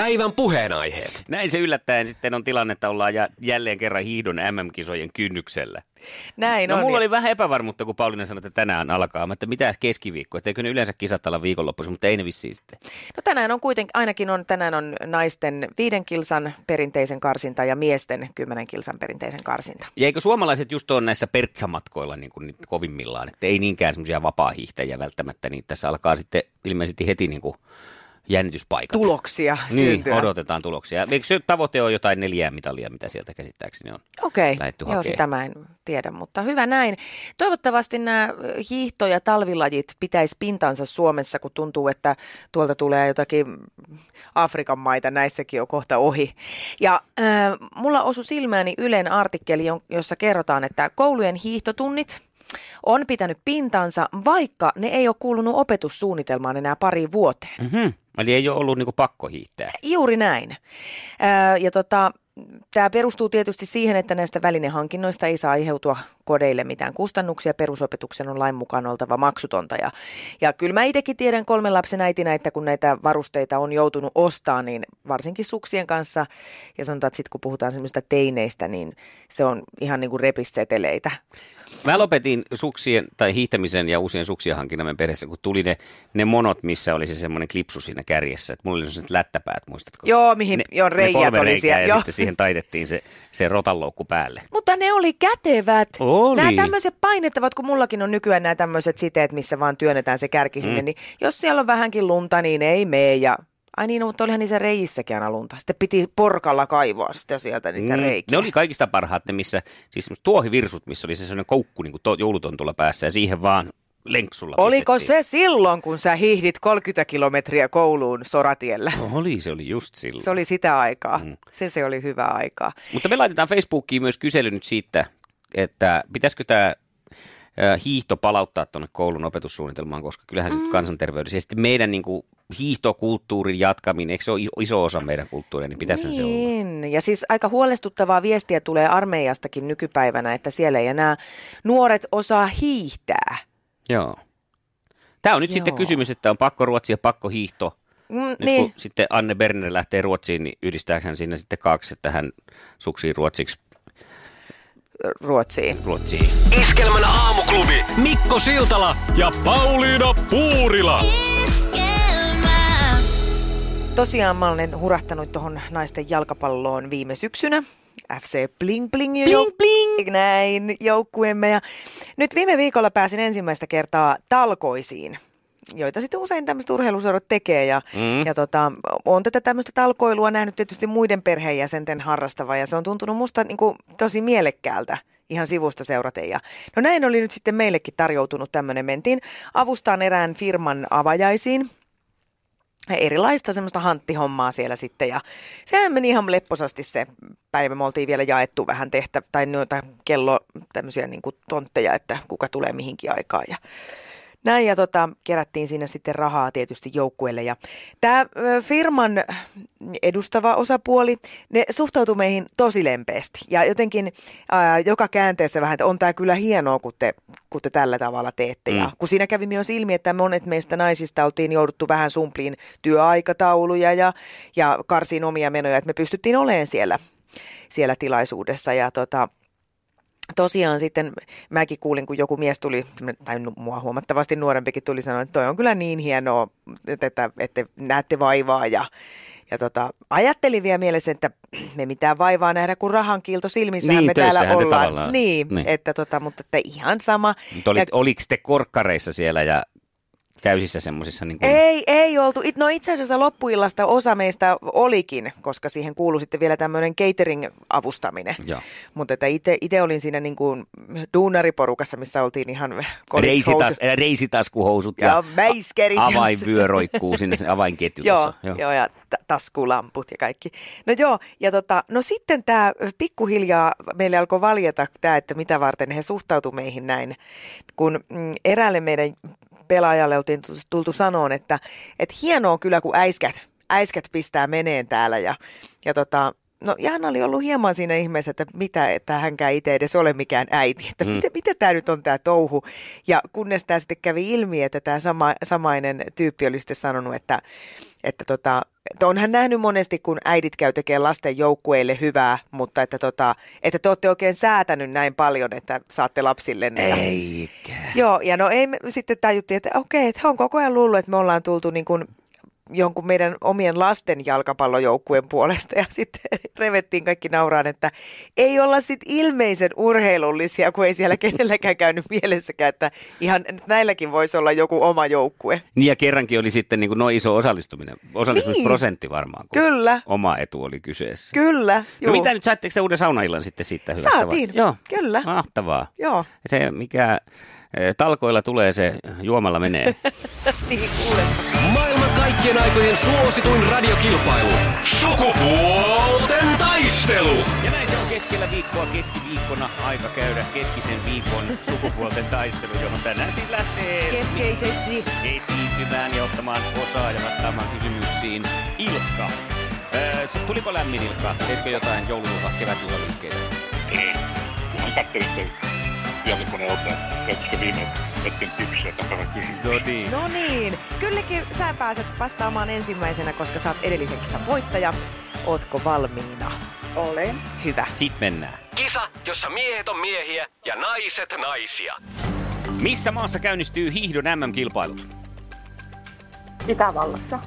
Päivän puheenaiheet. Näin se yllättäen sitten on tilanne, että ollaan ja jälleen kerran hiidon MM-kisojen kynnyksellä. Näin No on. mulla oli vähän epävarmuutta, kun Pauliina sanoi, että tänään alkaa. Mä että mitä keskiviikko, että eikö ne yleensä kisat olla viikonloppuisin, mutta ei ne vissiin sitten. No tänään on kuitenkin, ainakin on, tänään on naisten viiden kilsan perinteisen karsinta ja miesten kymmenen kilsan perinteisen karsinta. Ja eikö suomalaiset just ole näissä pertsamatkoilla niin kuin kovimmillaan, että ei niinkään semmoisia vapaa-hiihtäjiä välttämättä, niin tässä alkaa sitten ilmeisesti heti niin kuin jännityspaikat. Tuloksia Niin, syntyä. odotetaan tuloksia. Eikö se tavoite ole jotain neljää mitalia, mitä sieltä käsittääkseni on? Okei, lähdetty joo, sitä mä en tiedä, mutta hyvä näin. Toivottavasti nämä hiihto- ja talvilajit pitäisi pintansa Suomessa, kun tuntuu, että tuolta tulee jotakin Afrikan maita, näissäkin on kohta ohi. Ja äh, mulla osui silmääni Ylen artikkeli, jossa kerrotaan, että koulujen hiihtotunnit on pitänyt pintansa, vaikka ne ei ole kuulunut opetussuunnitelmaan enää pari vuoteen. Mm-hmm. Eli ei ole ollut niin pakko hiihtää. Juuri näin. Ja tota, tämä perustuu tietysti siihen, että näistä välinehankinnoista ei saa aiheutua kodeille mitään kustannuksia. Perusopetuksen on lain mukaan oltava maksutonta. Ja, ja kyllä mä itsekin tiedän kolmen lapsen äitinä, että kun näitä varusteita on joutunut ostaa, niin varsinkin suksien kanssa, ja sanotaan, että sitten kun puhutaan semmoista teineistä, niin se on ihan niin kuin repiseteleitä. Mä lopetin suksien tai hiihtämisen ja uusien suksien hankinnan perheessä, kun tuli ne, ne monot, missä oli se semmoinen klipsu siinä kärjessä. Että mulla oli sellaiset lättäpäät, muistatko? Joo, mihin joo, reijät kolme oli siellä. Ja Joo. sitten siihen taitettiin se, se rotanloukku päälle. Mutta ne oli kätevät. Oli. Nämä tämmöiset painettavat, kun mullakin on nykyään nämä tämmöiset siteet, missä vaan työnnetään se kärki sinne, Mm. niin jos siellä on vähänkin lunta, niin ei mene. Ja... Ai niin, no, mutta olihan niissä reissäkin aina lunta. Sitten piti porkalla kaivaa sitä sieltä niitä Mm, reikiä. Ne oli kaikista parhaat ne, missä, siis tuohivirsut, missä oli se sellainen koukku niin kuin to, joulutontulla päässä ja siihen vaan lenksulla Oliko pistettiin. se silloin, kun sä hiihdit 30 kilometriä kouluun Soratiellä? Oli, se oli just silloin. Se oli sitä aikaa. Mm. Se se oli hyvää aikaa. Mutta me laitetaan Facebookiin myös kysely nyt siitä, että pitäisikö tämä hiihto palauttaa tuonne koulun opetussuunnitelmaan, koska kyllähän se Mm. kansanterveydellisesti meidän niin kuin, hiihtokulttuurin jatkaminen, eikö se ole iso osa meidän kulttuuria, niin pitäisi se olla. Niin, ja siis aika huolestuttavaa viestiä tulee armeijastakin nykypäivänä, että siellä ei enää nuoret osaa hiihtää. Joo. Tämä on nyt Joo. sitten kysymys, että on pakko ruotsi ja pakko hiihto. Mm, Nyt niin. kun sitten Anne Berner lähtee Ruotsiin, niin yhdistääkö hän siinä sitten kaksi, että hän suksii ruotsiksi Ruotsiin. Ruotsiin. Iskelmän aamuklubi. Mikko Siltala ja Pauliina Puurila. Tosiaan mä olen hurahtanut tuohon naisten jalkapalloon viime syksynä. FC Bling Bling, Bling, jouk- bling. näin joukkueemme. Ja nyt viime viikolla pääsin ensimmäistä kertaa talkoisiin joita sitten usein tämmöiset urheiluseurat tekee. Ja, Mm. ja tota, on tätä tämmöistä talkoilua nähnyt tietysti muiden perheenjäsenten harrastava ja se on tuntunut musta niin kuin, tosi mielekkäältä ihan sivusta seuraten. Ja, no näin oli nyt sitten meillekin tarjoutunut tämmöinen. Mentiin avustaan erään firman avajaisiin erilaista semmoista hanttihommaa siellä sitten ja sehän meni ihan lepposasti se päivä. Me oltiin vielä jaettu vähän tehtä tai noita kello tämmöisiä niin kuin tontteja, että kuka tulee mihinkin aikaan ja näin ja tota, kerättiin siinä sitten rahaa tietysti joukkueelle. Ja tämä firman edustava osapuoli, ne suhtautui meihin tosi lempeästi. Ja jotenkin ää, joka käänteessä vähän, että on tämä kyllä hienoa, kun te, kun te tällä tavalla teette. Mm. Ja kun siinä kävi myös ilmi, että monet meistä naisista oltiin jouduttu vähän sumpliin työaikatauluja ja, ja karsiin omia menoja, että me pystyttiin olemaan siellä, siellä tilaisuudessa. Ja tota, tosiaan sitten mäkin kuulin, kun joku mies tuli, tai mua huomattavasti nuorempikin tuli sanoa, että toi on kyllä niin hienoa, että, että, näette vaivaa ja ja tota, ajattelin vielä mielessä, että me mitään vaivaa nähdä, kun rahan kiilto silmissähän Niin, me täällä te ollaan. tavallaan- Niin, niin. Että tota, mutta että ihan sama. Mutta olit, Ja- oliko te korkkareissa siellä ja täysissä semmoisissa niin kuin... Ei, ei oltu. It- No itse asiassa loppuillasta osa meistä olikin, koska siihen kuului sitten vielä tämmöinen catering-avustaminen. Mutta että itse, olin siinä niin kuin duunariporukassa, missä oltiin ihan Reisitas, reisitaskuhousut ja, ja mäiskerit. ja- avainvyö roikkuu sinne avainketju Joo, joo. joo, ja t- taskulamput ja kaikki. No joo, ja tota, no sitten tämä pikkuhiljaa meille alkoi valjeta tämä, että mitä varten he suhtautu meihin näin, kun mm, eräälle meidän pelaajalle oltiin tu- tultu sanoon, että, että hienoa kyllä, kun äiskät, äiskät pistää meneen täällä, ja, ja tota, No Jaana oli ollut hieman siinä ihmeessä, että mitä, että hänkään itse edes ole mikään äiti, että Mm. mitä, mitä tämä nyt on tämä touhu. Ja kunnes tämä sitten kävi ilmi, että tämä sama, samainen tyyppi oli sitten sanonut, että, että, tota, että on hän nähnyt monesti, kun äidit käy tekemään lasten joukkueille hyvää, mutta että, tota, että te olette oikein säätänyt näin paljon, että saatte lapsillenne. Ja, Eikä. Joo, ja no ei me sitten tajuttiin, että okei, että on koko ajan luullut, että me ollaan tultu niin kuin jonkun meidän omien lasten jalkapallojoukkueen puolesta ja sitten revettiin kaikki nauraan, että ei olla sitten ilmeisen urheilullisia, kun ei siellä kenelläkään käynyt mielessäkään, että ihan näilläkin voisi olla joku oma joukkue. Niin ja kerrankin oli sitten niin kuin noin iso osallistuminen, osallistumisprosentti varmaan, kun Kyllä, oma etu oli kyseessä. kyllä. No juu. mitä nyt, saitteko te uuden saunaillan sitten siitä hyvästä? Saatiin, Joo, kyllä. mahtavaa. Joo, Se, mikä eh, talkoilla tulee, se juomalla menee. niin kuulemma. Kaikkien aikojen suosituin radiokilpailu. Sukupuolten taistelu. Ja näin se on keskellä viikkoa, keskiviikkona aika käydä keskisen viikon sukupuolten taistelu, johon tänään siis lähtee Keskeisesti. esiintymään ja ottamaan osaa ja vastaamaan kysymyksiin Ilkka. Öö, tuliko lämmin Ilkka? Teitkö jotain joulujuhla, kevätjuhlaliikkeitä? Ei. Kunhan se tietokoneelta, käyttäisikö viime hetken tipsiä takana kysymyksiä. No niin. No niin, kylläkin sä pääset vastaamaan ensimmäisenä, koska sä oot edellisen kisan voittaja. Ootko valmiina? Olen. Hyvä. Sitten mennään. Kisa, jossa miehet on miehiä ja naiset naisia. Missä maassa käynnistyy hiihdon MM-kilpailut? Itävallassa.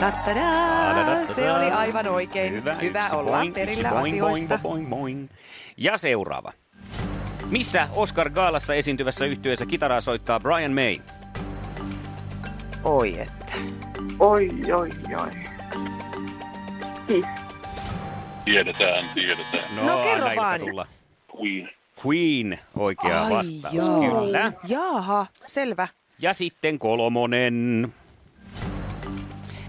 Ta-ta-daa! Se oli aivan oikein. Hyvä, Hyvä olla boing, perillä boing, asioista. Boing, boing, boing. Ja seuraava. Missä Oscar Gaalassa esiintyvässä yhtyeessä kitaraa soittaa Brian May? Oi että. Oi, oi, oi. Kiss. Tiedetään, tiedetään. No kerro näillä vaan. Tulla. Queen. Queen, oikea Ai vastaus, joo. kyllä. Jaaha, selvä. Ja sitten kolmonen.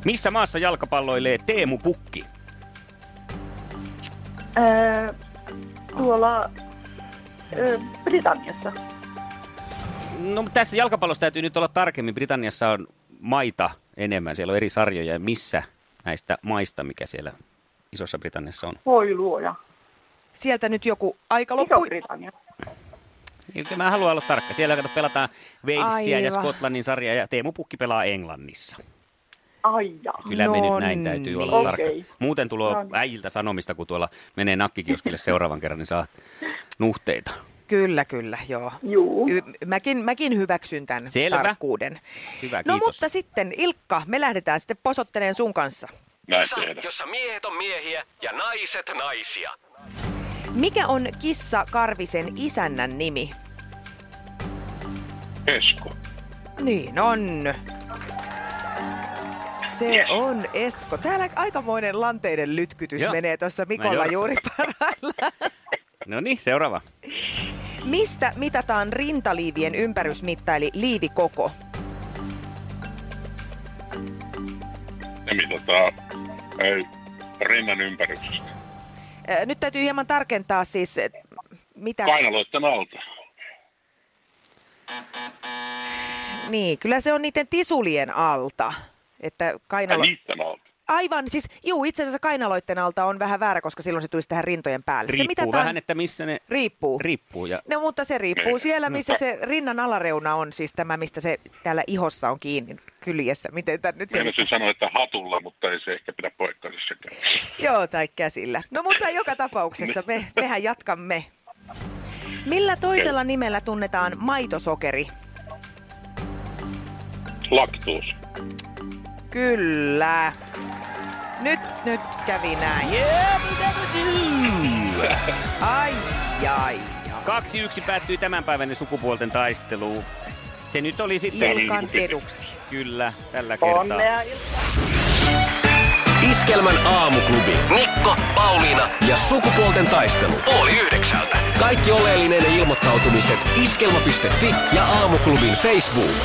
Missä maassa jalkapalloilee Teemu Pukki? Öö, tuolla Britanniassa. No mutta tässä jalkapallossa täytyy nyt olla tarkemmin. Britanniassa on maita enemmän. Siellä on eri sarjoja. Ja Missä näistä maista, mikä siellä Isossa Britanniassa on? Voi luoja. Sieltä nyt joku aika loppui. Iso-Britannia. Niin, Mä haluan olla tarkka. Siellä pelataan Walesia ja. Skotlannin sarja ja Teemu Pukki pelaa Englannissa. Ai jaa. Kyllä me No nyt näin täytyy olla niin. tarkka. Muuten tulee No niin. äijiltä sanomista, kun tuolla menee nakkikioskille seuraavan kerran, niin saat nuhteita. Kyllä, kyllä, joo. Juu. Y- mäkin, mäkin hyväksyn tämän Selvä. tarkkuuden. Hyvä, No kiitos. mutta sitten Ilkka, me lähdetään sitten posotteleen sun kanssa. Näin Kisa, jossa miehet on miehiä ja naiset naisia. Mikä on Kissa Karvisen isännän nimi? Esko. Niin on. Se on Esko. Täällä aikamoinen lanteiden lytkytys Joo. menee tuossa Mikolla juuri parhaillaan. No niin, seuraava. Mistä mitataan rintaliivien ympärysmitta eli liivikoko? Ne mitataan ei, rinnan ympäryksestä. Nyt täytyy hieman tarkentaa siis, mitä... Kainaloitten alta. Niin, kyllä se on niiden tisulien alta. Että kainalo... niitten alta. Aivan, siis juu, itse asiassa kainaloitten alta on vähän väärä, koska silloin se tulisi tähän rintojen päälle. se Riippuu mitataan... vähän, että missä ne Riippuu. riippuu. Ja No mutta se riippuu Niin. siellä, missä se rinnan alareuna on, siis tämä, mistä se täällä ihossa on kiinni kyljessä. Miten tämä nyt se... Meinasin sanoa, että hatulla, mutta ei se ehkä pidä sekään. Joo, tai käsillä. No mutta joka tapauksessa me, mehän jatkamme. Millä toisella nimellä tunnetaan maitosokeri? Laktuus. Kyllä. Nyt, nyt kävi näin. yeah, Ai, ai. Kaksi yksi päättyy tämänpäiväinen sukupuolten taistelu. Se nyt oli sitten, Ilkan eduksi. kyllä, tällä kertaa. Onnea. Iskelmän aamuklubi. Mikko, Pauliina ja sukupuolten taistelu. Oli yhdeksältä. Kaikki oleellinen ilmoittautumiset iskelma.fi ja aamuklubin Facebook.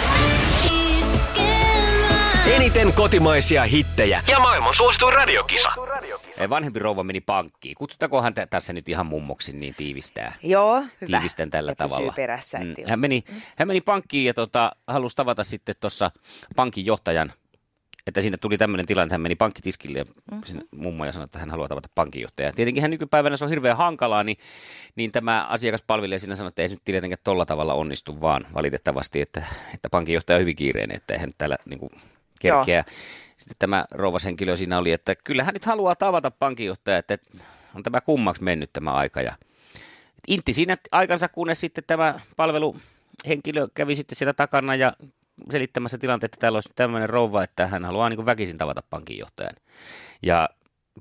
Eniten kotimaisia hittejä ja maailman suosituin radiokisa. Eh, Vanhempi rouva meni pankkiin. Kutsutakohan tä- tässä nyt ihan mummoksi niin tiivistää. Joo, hyvä. Tiivistän tällä ja tavalla. Perässä. Mm. Hän, meni, hän meni pankkiin ja tota, halusi tavata sitten tuossa pankin johtajan, että siinä tuli tämmöinen tilanne, että hän meni pankkitiskille ja Mhm. sinne mummo ja sanoi, että hän haluaa tavata pankinjohtajaa. Tietenkin hän nykypäivänä se on hirveän hankalaa, niin, niin tämä asiakaspalvelija siinä sanoi, että ei se nyt tietenkään tolla tavalla onnistu vaan valitettavasti, että, että pankinjohtaja on hyvin kiireinen, että eihän nyt täällä niin kuin, kerkeä. Sitten tämä rouvas henkilö siinä oli, että kyllä hän nyt haluaa tavata pankinjohtajaa, että on tämä kummaksi mennyt tämä aika ja intti siinä aikansa, kunnes sitten tämä palveluhenkilö kävi sitten siellä takana ja selittämässä tilanteet, että täällä olisi tämmöinen rouva, että hän haluaa niin väkisin tavata pankinjohtajan. Ja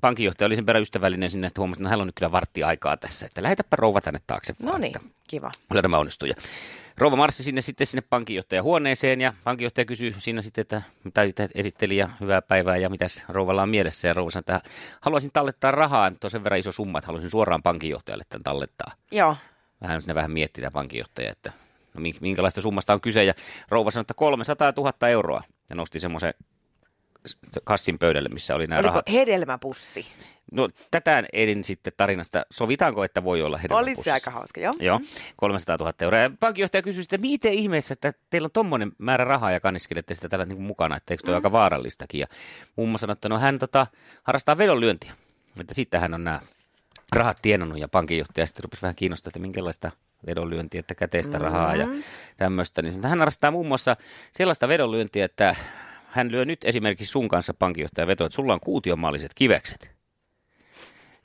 pankinjohtaja oli sen perään ystävällinen sinne, että huomasi, että no, hänellä on nyt kyllä vartti aikaa tässä, että lähetäpä rouva tänne taakse. No niin, että kiva. Kyllä tämä onnistuu. Ja rouva marssi sinne sitten sinne pankinjohtajan huoneeseen ja pankinjohtaja kysyi siinä sitten, että, tai että esitteli ja hyvää päivää ja mitäs rouvalla on mielessä. Ja rouva sanoi, että haluaisin tallettaa rahaa, nyt on sen verran iso summa, että haluaisin suoraan pankinjohtajalle tämän tallettaa. Joo. Vähän sinne vähän mietti tämä pankinjohtaja, että no mink- minkälaista summasta on kyse. Ja rouva sanoi, että 300 000 euroa ja nosti semmoisen kassin pöydälle, missä oli nämä Oliko rahat. hedelmäpussi? No tätä edin sitten tarinasta. Sovitaanko, että voi olla Olisi hedelmäpussissa? se aika hauska, joo. Joo, 300 000 euroa. Ja pankinjohtaja kysyi sitten, miten ihmeessä, että teillä on tommonen määrä rahaa ja kanniskelette sitä tällä niin mukana, että eikö toi aika vaarallistakin. Ja mummo sanoi, että no hän tota, harrastaa vedonlyöntiä, että sitten hän on nämä rahat tienannut ja pankinjohtaja sitten rupesi vähän kiinnostaa, että minkälaista vedonlyöntiä, että käteistä rahaa ja tämmöistä. Niin että hän harrastaa muun muassa sellaista vedonlyöntiä, että hän lyö nyt esimerkiksi sun kanssa pankinjohtaja veto, että sulla on kuutionmalliset kivekset.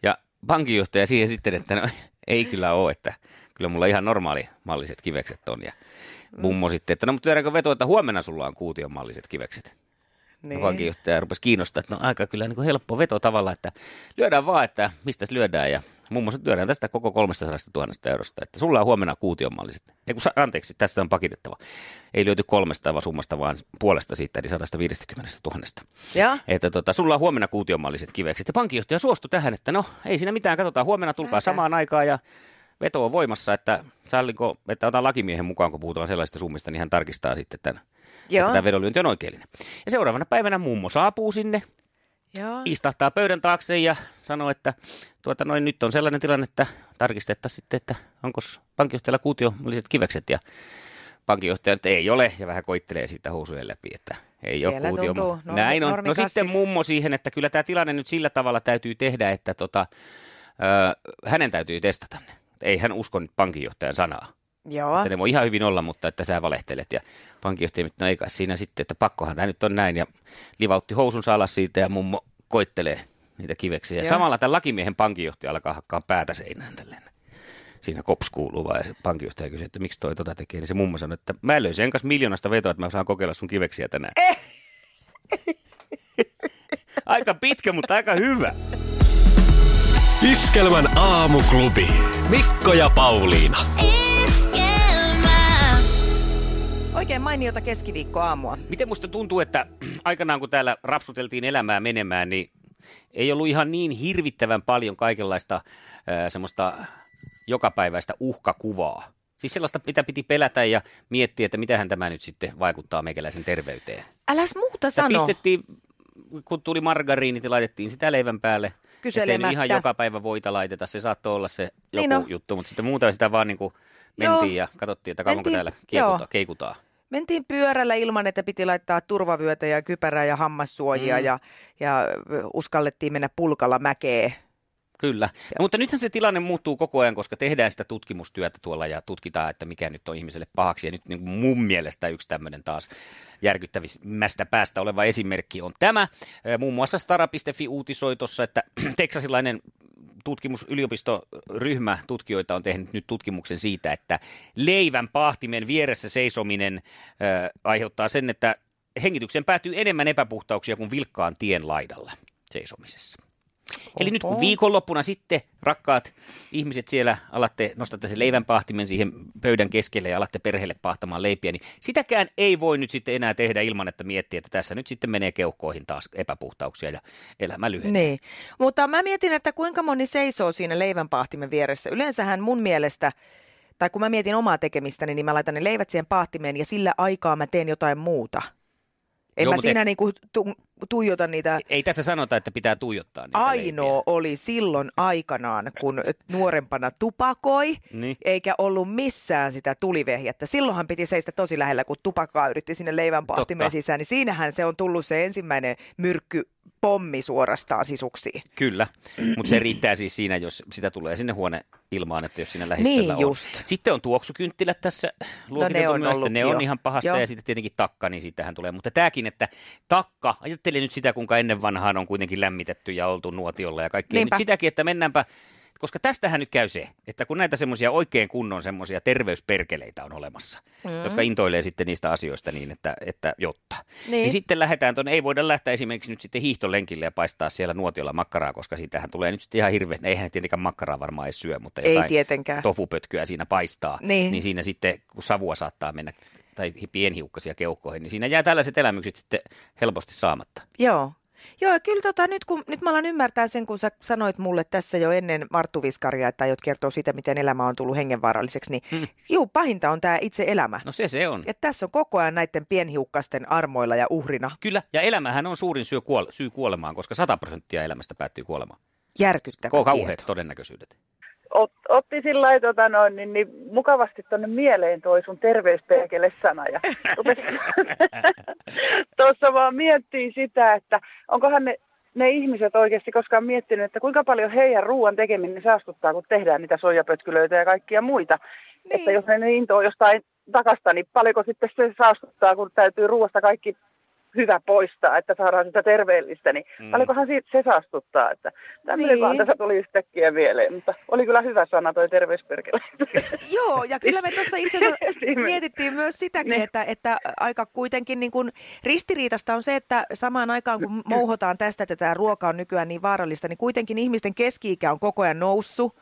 Ja pankinjohtaja siihen sitten, että no, ei kyllä ole, että kyllä mulla ihan normaali malliset kivekset on. Ja mummo sitten, että no mutta lyödäänkö veto, että huomenna sulla on kuution malliset kivekset. Niin. Pankinjohtaja rupesi kiinnostaa, että no aika kyllä niin kuin helppo veto tavalla, että lyödään vaan, että mistä lyödään. Ja muun muassa lyödään tästä koko 300 000 eurosta, että sulla on huomenna kuutionmalliset. Ei kun, anteeksi, tästä on pakitettava. Ei lyöty kolmesta vaan summasta, vaan puolesta siitä, eli 150 000. Joo. Että tota, sulla on huomenna kuutionmalliset kivekset. Ja pankinjohtaja suostui tähän, että no ei siinä mitään, katsotaan huomenna, tulkaa Älkää. samaan aikaan ja veto on voimassa, että salliko, että otan lakimiehen mukaan, kun puhutaan sellaisista summista, niin hän tarkistaa sitten tämän, Joo. että tämä vedonlyönti on oikeellinen. Ja seuraavana päivänä mummo saapuu sinne, Joo. istahtaa pöydän taakse ja sanoo, että tuota, noin, nyt on sellainen tilanne, että tarkistettaisiin sitten, että onko pankinjohtajalla kuutiommalliset kivekset ja pankinjohtaja että ei ole ja vähän koittelee siitä housujen läpi, että ei Siellä ole kuutio. tuntuu normi- Näin on. No sitten mummo siihen, että kyllä tämä tilanne nyt sillä tavalla täytyy tehdä, että tota, ö, hänen täytyy testata ne. Ei hän usko nyt pankinjohtajan sanaa. Joo. Että ne voi ihan hyvin olla, mutta että sä valehtelet. Ja pankinjohtaja, että no ei kai siinä sitten, että pakkohan tämä nyt on näin. Ja livautti housunsa alas siitä ja mummo koittelee niitä kiveksiä. Ja Joo. samalla tämän lakimiehen pankinjohtaja alkaa hakkaa päätä seinään tälleen. Siinä kops kuuluu vaan ja se pankinjohtaja kysyi, että miksi toi tota tekee. Niin se mummo sanoi, että mä löin sen kanssa miljoonasta vetoa, että mä saan kokeilla sun kiveksiä tänään. Eh! aika pitkä, mutta aika hyvä. Iskelmän aamuklubi. Mikko ja Pauliina. Oikein mainiota keskiviikkoaamua. Miten musta tuntuu, että aikanaan kun täällä rapsuteltiin elämää menemään, niin ei ollut ihan niin hirvittävän paljon kaikenlaista ää, semmoista jokapäiväistä uhkakuvaa. Siis sellaista, mitä piti pelätä ja miettiä, että mitähän tämä nyt sitten vaikuttaa meikäläisen terveyteen. Äläs muuta Ja sano. pistettiin, kun tuli margariinit ja laitettiin sitä leivän päälle. Kyselemättä. ihan joka päivä voita laiteta, se saattoi olla se joku Niin niin on. juttu, mutta sitten muuta sitä vaan niin kuin mentiin Joo. ja katsottiin, että kauanko Mentiin- täällä joo. keikutaan. Mentiin pyörällä ilman, että piti laittaa turvavyötä ja kypärää ja hammassuojia Mm. ja, ja uskallettiin mennä pulkalla mäkeen. Kyllä, ja. mutta nythän se tilanne muuttuu koko ajan, koska tehdään sitä tutkimustyötä tuolla ja tutkitaan, että mikä nyt on ihmiselle pahaksi. Ja nyt niin kuin mun mielestä yksi tämmöinen taas järkyttävimmästä päästä oleva esimerkki on tämä. Muun muassa Stara.fi uutisoi tuossa, että teksasilainen tutkimusyliopistoryhmä tutkijoita on tehnyt nyt tutkimuksen siitä, että leivän pahtimen vieressä seisominen ö, aiheuttaa sen, että hengitykseen päätyy enemmän epäpuhtauksia kuin vilkkaan tien laidalla seisomisessa. Eli nyt kun viikonloppuna sitten, rakkaat ihmiset siellä, alatte, nostatte sen leivän pahtimen siihen pöydän keskelle ja alatte perheelle pahtamaan leipiä, niin sitäkään ei voi nyt sitten enää tehdä ilman, että miettii, että tässä nyt sitten menee keuhkoihin taas epäpuhtauksia ja elämä lyhenee. Niin, mutta mä mietin, että kuinka moni seisoo siinä leivänpahtimen vieressä. Yleensähän mun mielestä, tai kun mä mietin omaa tekemistäni, niin mä laitan ne leivät siihen pahtimeen ja sillä aikaa mä teen jotain muuta. En Joo, mä siinä niinku tu- tuijota niitä. Ei tässä sanota, että pitää tuijottaa niitä Ainoa leipiä. oli silloin aikanaan, kun nuorempana tupakoi, Niin. eikä ollut missään sitä tulivehjettä. Silloinhan piti seistä tosi lähellä, kun tupakkaa yritti sinne Totta. sisään, niin siinähän se on tullut se ensimmäinen myrkky pommi suorastaan sisuksiin. Kyllä, mutta se riittää siis siinä, jos sitä tulee sinne huoneilmaan, että jos siinä lähistöllä Niin on. just. Sitten on tuoksukynttilät tässä luokiteltu ne on myös, ne on jo. ihan pahasta Joo. ja sitten tietenkin takka, niin siitähän tulee. Mutta tämäkin, että takka, ajattelin nyt sitä, kuinka ennen vanhaan on kuitenkin lämmitetty ja oltu nuotiolla ja kaikkea. Niinpä. Nyt sitäkin, että mennäänpä, koska tästähän nyt käy se, että kun näitä semmoisia oikein kunnon semmoisia terveysperkeleitä on olemassa, mm. jotka intoilee sitten niistä asioista niin, että, että jotta. Niin. Niin. sitten lähdetään tuonne, ei voida lähteä esimerkiksi nyt sitten hiihtolenkille ja paistaa siellä nuotiolla makkaraa, koska siitähän tulee nyt sitten ihan hirveä, eihän tietenkään makkaraa varmaan edes syö, mutta Ei jotain tietenkään. tofupötkyä siinä paistaa, Niin. niin siinä sitten kun savua saattaa mennä tai pienhiukkasia keuhkoihin, niin siinä jää tällaiset elämykset sitten helposti saamatta. Joo. Joo, ja kyllä tota, nyt, kun, nyt mä alan ymmärtää sen, kun sä sanoit mulle tässä jo ennen Marttu Viskaria, että aiot kertoa siitä, miten elämä on tullut hengenvaaralliseksi, niin mm. juu, pahinta on tämä itse elämä. No se se on. Että tässä on koko ajan näiden pienhiukkasten armoilla ja uhrina. Kyllä, ja elämähän on suurin syy, kuole- syy kuolemaan, koska 100 prosenttia elämästä päättyy kuolemaan. Järkyttävä Koko tieto. todennäköisyydet. Ot, otti sillä tota noin, niin, niin, mukavasti tuonne mieleen toi sun terveysperkele-sana. Ja Tuossa vaan miettii sitä, että onkohan ne, ne ihmiset oikeasti koskaan miettinyt, että kuinka paljon heidän ruoan tekeminen saastuttaa, kun tehdään niitä soijapötkylöitä ja kaikkia muita. Niin. Että jos ne ne intoo jostain takasta, niin paljonko sitten se saastuttaa, kun täytyy ruoasta kaikki hyvä poistaa, että saadaan sitä terveellistä, niin Mm. mm. paljonkohan siitä se saastuttaa. Että tämmöinen Niin. vaan tässä tuli yhtäkkiä mieleen, mutta oli kyllä hyvä sana toi terveysperkele. Joo, ja kyllä me tuossa itse asiassa mietittiin myös sitäkin, Niin. että, että aika kuitenkin niin kuin ristiriitasta on se, että samaan aikaan kun mouhotaan tästä, että tämä ruoka on nykyään niin vaarallista, niin kuitenkin ihmisten keski-ikä on koko ajan noussut.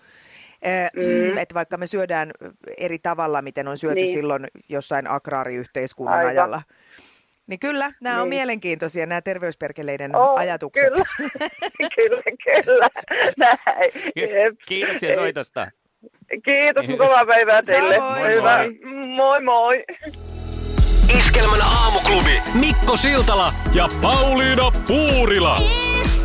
Mm. Mm. Että vaikka me syödään eri tavalla, miten on syöty Niin. silloin jossain agraariyhteiskunnan Aivan. ajalla. Niin kyllä, nämä on Niin. mielenkiintoisia, nämä terveysperkeleiden Oo, ajatukset. Kyllä, kyllä, kyllä. Näin. Kiitoksia soitosta. Kiitos, mukavaa päivää teille. Samoin, Hyvä. moi. Moi moi. Iskelmän aamuklubi. Mikko Siltala ja Pauliina Puurila. Iskelmää.